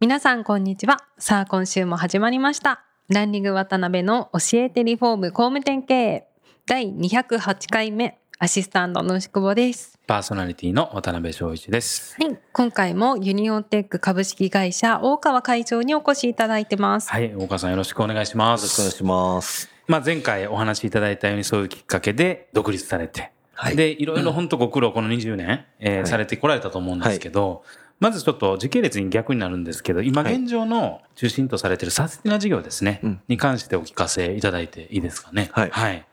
皆さんこんにちは。さあ今週も始まりました。ランニング渡辺の教えてリフォーム工務店経営。第208回目。アシスタントの牛久保です。パーソナリティの渡辺翔一です。はい。今回もユニオンテック株式会社大川会長にお越しいただいてます。はい、大川さんよろしくお願いしまよろしくお願いす。します。まあ前回お話しいただいたようにそういうきっかけで独立されて、はい。で、いろいろ本当ご苦労この20年、えーはい。されてこられたと思うんですけど、まずちょっと時系列に逆になるんですけど、今はい現状の中心とされているサスティな事業ですね、うんに関してお聞かせいただいていいですかね？はいはい。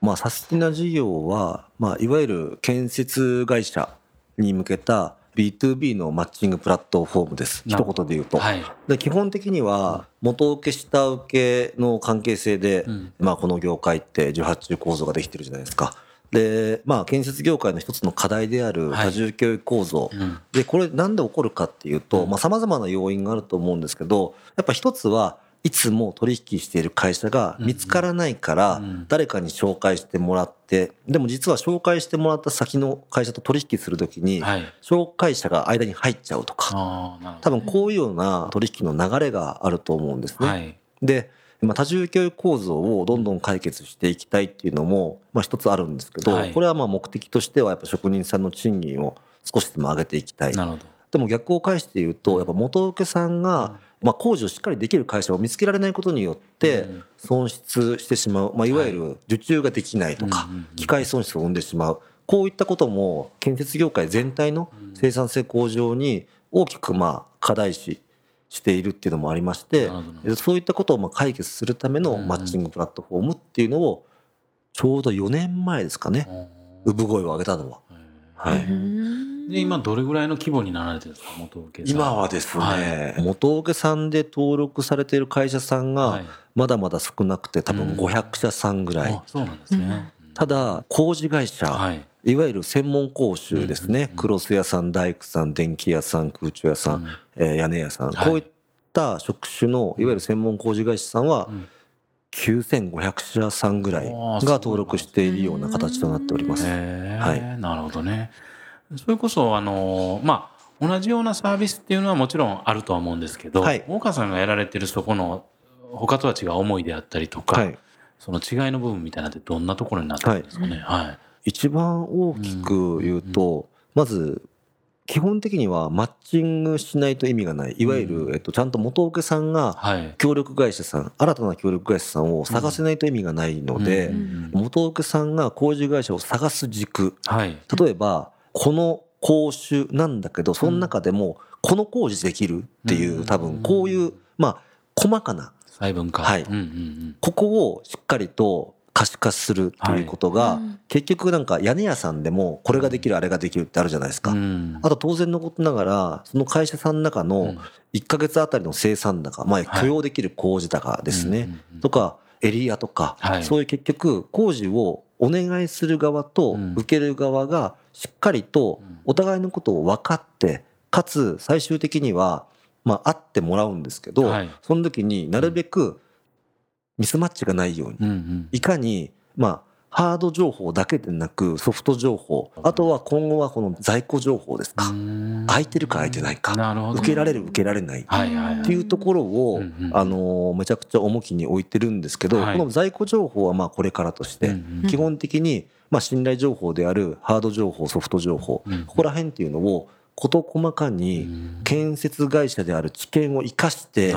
まあ、サスティな事業は、まあ、いわゆる建設会社に向けた B2B のマッチングプラットフォームです。一言で言うと。はい。で基本的には、元請け下請けの関係性で、うんまあ、この業界って受発注構造ができてるじゃないですか。で、まあ、建設業界の一つの課題であるはい多重教育構造。うんで、これなんで起こるかっていうと、うんまあ、様々な要因があると思うんですけど、やっぱ一つはいつも取引している会社が見つからないからうん、誰かに紹介してもらって、でも実は紹介してもらった先の会社と取引するときに、はい。紹介者が間に入っちゃうとか、多分こういうような取引の流れがあると思うんですど。ね。はい。で、まあ、多重教育構造をどんどん解決していきたいっていうのも、まあ、一つあるんですけど、はい。これはまあ目的としてはやっぱ職人さんの賃金を少しでも上げていきたい。なるほど。でも逆を返して言うと、やっぱ元請けさんが、まあ、工事をしっかりできる会社を見つけられないことによってうん。損失してしまう、まあ、いわゆる受注ができないとか機械損失を生んでしまう。こういったことも建設業界全体の生産性向上に大きくまあ課題視しているっていうのもありましてそういったことをまあ解決するためのマッチングプラットフォームっていうのをちょうど4年前ですかね、産声を上げたのは。はうい。んで、今どれぐらいの規模になられてるんですか、元請けさん。今はですね、はい。元請けさんで登録されている会社さんがはい。まだまだ少なくて多分うん。500社さんぐらい、あそうなんですね。ただ工事会社、はい。い、わゆる専門工種ですね、クロス屋さん大工さん電気屋さん空調屋さん、うん。えー屋根屋さん、はい。こういった職種のいわゆる専門工事会社さんはうん。9500社さんぐらいが登録しているような形となっております。へはえ、なるほどね。それこそ、あの、まあ、同じようなサービスっていうのはもちろんあるとは思うんですけど、はい。大川さんがやられてるそこの、他とは違う思いであったりとか、はい。その違いの部分みたいなのってどんなところになってるんですかね？はい。一番大きく言うと、まず基本的にはマッチングしないと意味がない。いわゆる、うん。えっと、ちゃんと元請けさんがはい。協力会社さん新たな協力会社さんを探せないと意味がないので、元請けさんが工事会社を探す軸。はい。例えばこの工種なんだけどその中でもこの工事できるっていう、うん多分こういうまあ細かな細分化。はい。ここをしっかりと可視化するということが、はいうん。結局なんか屋根屋さんでもこれができるあれができるってあるじゃないですか。うん。あと当然のことながらその会社さんの中うのん。1ヶ月あたりの生産高、まあ許容できる工事高ですね、とかエリアとか、はい。そういう結局工事をお願いする側とうん。受ける側がしっかりとうん。お互いのことを分かってかつ最終的にはまあ会ってもらうんですけど、はい。その時になるべくミスマッチがないように。うんうん。いかに、まあ、ハード情報だけでなくソフト情報あとは今後はこの在庫情報ですか、うん。空いてるか空いてないか。なるほど。受けられる受けられない。っはいはいはい。ていうところを、うんうん。あのめちゃくちゃ重きに置いてるんですけど、はい。この在庫情報はまあこれからとして、うんうん。基本的にまあ信頼情報であるハード情報ソフト情報、うん。ここら辺っていうのを事細かうにん。建設会社である知見を生かして。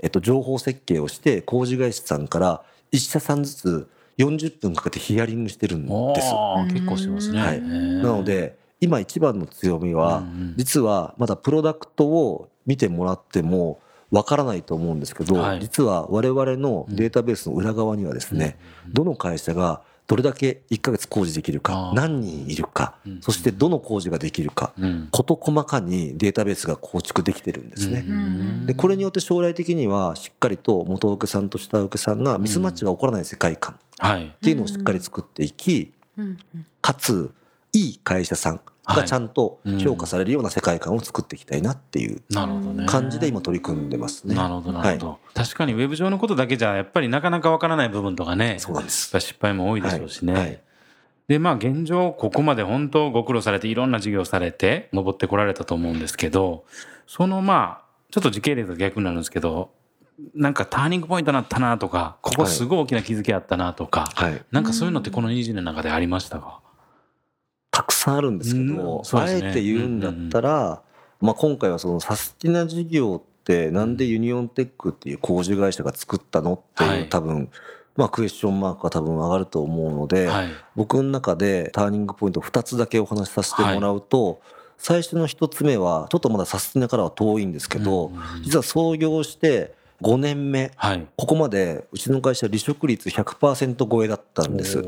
えっと、情報設計をして工事会社さんから一社さんずつ40分かけてヒアリングしてるんです。結構してますね。はい。なの、で今一番の強みは、実はまだプロダクトを見てもらってもわからないと思うんですけど、はい。実は我々のデータベースの裏側にはですね、どの会社がどれだけ1ヶ月工事できるか何人いるかうん。そしてどの工事ができるかうん。事細かにデータベースが構築できてるんですね。うん。でこれによって将来的にはしっかりと元請けさんと下請けさんがミスマッチが起こらない世界観っはい。ていうのをしっかり作っていきうん。かついい会社さんがちゃんと評価されるような世界観を作っていきたいなっていうなるほどね。感じで今取り組んでますね。なるほどなるほど、確かにウェブ上のことだけじゃやっぱりなかなかわからない部分とかねそうなんです。失敗も多いでしょうしね、はい。はい。でまあ現状ここまで本当ご苦労されていろんな事業されて登ってこられたと思うんですけどそのまあちょっと時系列が逆になるんですけどなんかターニングポイントになったなとかここすごい大きな気づきあったなとか、はい、なんかそういうのってこの20年の中でありましたか、たくさんあるんですけうどうですね。あえて言うんだったら、まあ、今回はそのサスティナ事業ってなんでユニオンテックっていう工事会社が作ったのっていう、はい。多分まあクエスチョンマークが多分上がると思うので、はい。僕の中でターニングポイント2つだけお話しさせてもらうと、最初の1つ目はちょっとまだサスティナからは遠いんですけど、うん。実は創業して5年目。はい。ここまでうちの会社離職率100%超えだったんです。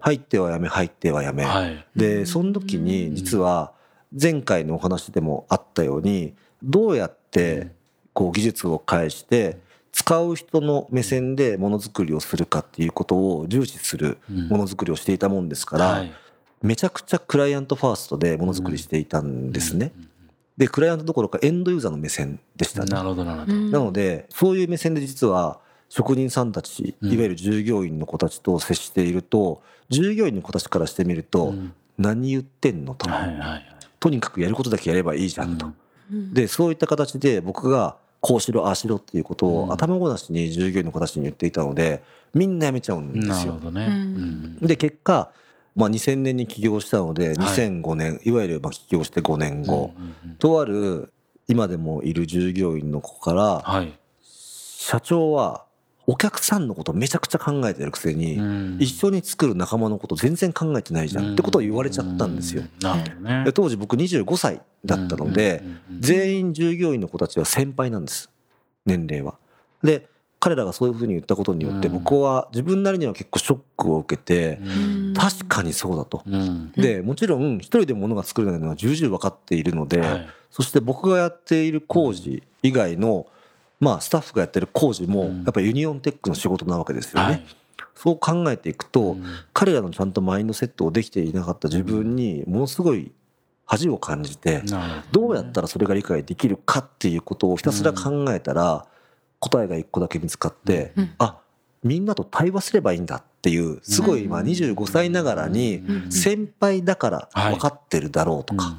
入ってはやめ入ってはやめ、はい。でその時に実は前回のお話でもあったようにどうやってこう技術を介して使う人の目線でものづくりをするかっていうことを重視するものづくりをしていたもんですから、はい。めちゃくちゃクライアントファーストでものづくりしていたんですね。でクライアントどころかエンドユーザーの目線でしたね。なるほどなるほど、なのでそういう目線で実は職人さんたちうん。いわゆる従業員の子たちと接していると従業員の子たちからしてみるとうん。何言ってんのと。はいはいはい。とにかくやることだけやればいいじゃんと。うん。でそういった形で僕がこうしろああしろっていうことうん。を頭ごなしに従業員の子たちに言っていたのでみんな辞めちゃうんですよ。なるほ。どね、うん。うん。で結果まあ2000年に起業したのではい。2005年いわゆるまあ起業して5年後。うんうんうん。とある今でもいる従業員の子からはい、社長はお客さんのことめちゃくちゃ考えてるくせに、うん。一緒に作る仲間のこと全然考えてないじゃんってことを言われちゃったんですよ。うん。ね。で当時僕25歳だったので、全員従業員の子たちは先輩なんです。年齢は。で彼らがそういうふうに言ったことによってうん。僕は自分なりには結構ショックを受けてうん。確かにそうだと。うん。でもちろん一人で物が作れないのは重々分かっているので、はい。そして僕がやっている工事以外の、まあ、スタッフがやってる工事もうん。やっぱりユニオンテックの仕事なわけですよね。はい。そう考えていくと、うん。彼らのちゃんとマインドセットをできていなかった自分にものすごい恥を感じて、どうやったらそれが理解できるかっていうことをひたすら考えたら、答えが一個だけ見つかって、うんあみんなと対話すればいいんだっていうすごい今うん25歳ながらにうん先輩だから分かってるだろうとか、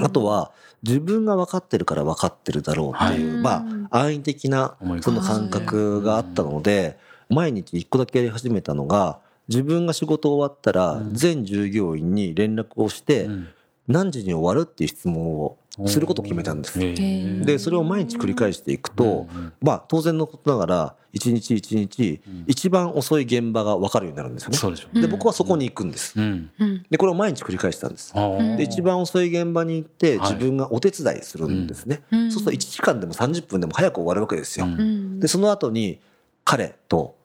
あとは自分が分かってるから分かってるだろうっていう、はいまあ安易的なその感覚があったので毎日一個だけやり始めたのが自分が仕事終わったらうん。全従業員に連絡をしてうん。何時に終わるっていう質問をすることを決めたんです。でそれを毎日繰り返していくとうんまあ当然のことながら一日一日うん。一番遅い現場が分かるようになるんですよね。そうで僕はそこに行くんです。うん。うん。でこれを毎日繰り返したんです。で一番遅い現場に行ってはい。自分がお手伝いするんですね、うん。そうすると1時間でも30分でも早く終わるわけですよ、でその後に彼と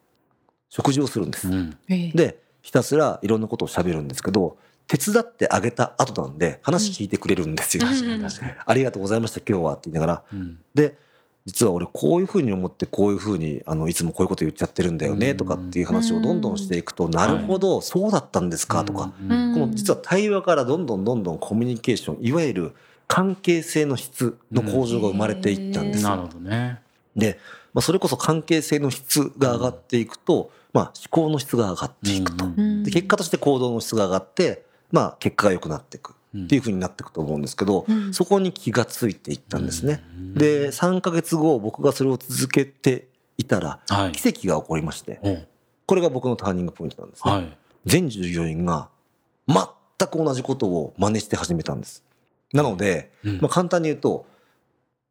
食事をするんです、うん。ええ。でひたすらいろんなことを喋るんですけど手伝ってあげた後なんで話聞いてくれるんですよ、うん。ありがとうございました今日はって言いながら。うん。で実は俺こういうふうに思ってこういうふうにあのいつもこういうこと言っちゃってるんだよねとかっていう話をどんどんしていくと、なるほどそうだったんですかとか、うん。この実は対話からどんどんどんどんコミュニケーションいわゆる関係性の質の向上が生まれていったんですよ。なるほどね。で、まあ、それこそ関係性の質が上がっていくと、まあ、思考の質が上がっていくと。で結果として行動の質が上がって、まあ、結果が良くなっていくっていうふうになっていくと思うんですけど、うん。そこに気がついていったんですね。うん。で3ヶ月後僕がそれを続けていたらはい。奇跡が起こりましておう。これが僕のターニングポイントなんですね。はい。全従業員が全く同じことを真似して始めたんです。なので、うん。まあ、簡単に言うと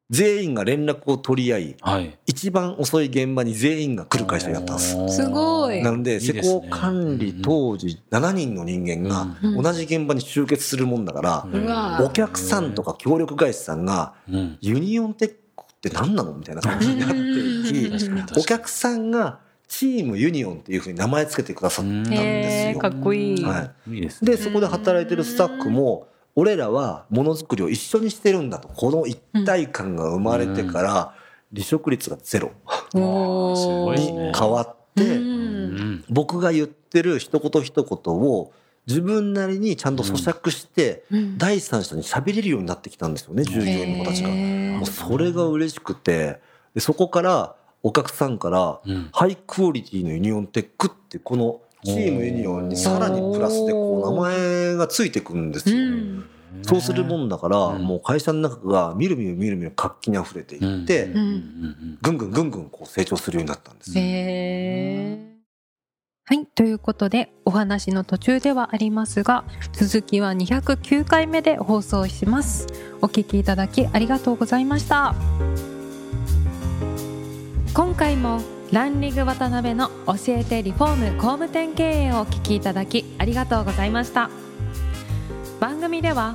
全員が連絡を取り合いはい。一番遅い現場に全員が来る会社になったんです。すごい。なので施工管理当時7人の人間がうん同じ現場に集結するもんだからお客さんとか協力会社さんがうん。ユニオンテックって何なのみたいな感じになっていきお客さんがチームユニオンっていうふうに名前つけてくださったんですよ。かっこいい、はい。いいですね。でそこで働いてるスタッフも俺らはものづくりを一緒にしてるんだと。この一体感が生まれてから離職率がゼロにね。変わって僕が言ってる一言一言を自分なりにちゃんと咀嚼してうん。第三者に喋れるようになってきたんですよね従業員の子たちが。もうそれが嬉しくてでそこからお客さんからうん。ハイクオリティのユニオンテックってこのチームユニオンにさらにプラスでこう名前がついてくるんですよ。うんそうするもんだから、うんもう会社の中がみるみるみるみる活気に溢れていって、ぐんぐんぐんぐんこう成長するようになったんです。へーはい。ということで、お話の途中ではありますが、続きは209回目で放送します。お聞きいただきありがとうございました。今回もランリグ渡辺の教えてリフォーム工務店経営をお聞きいただきありがとうございました。番組では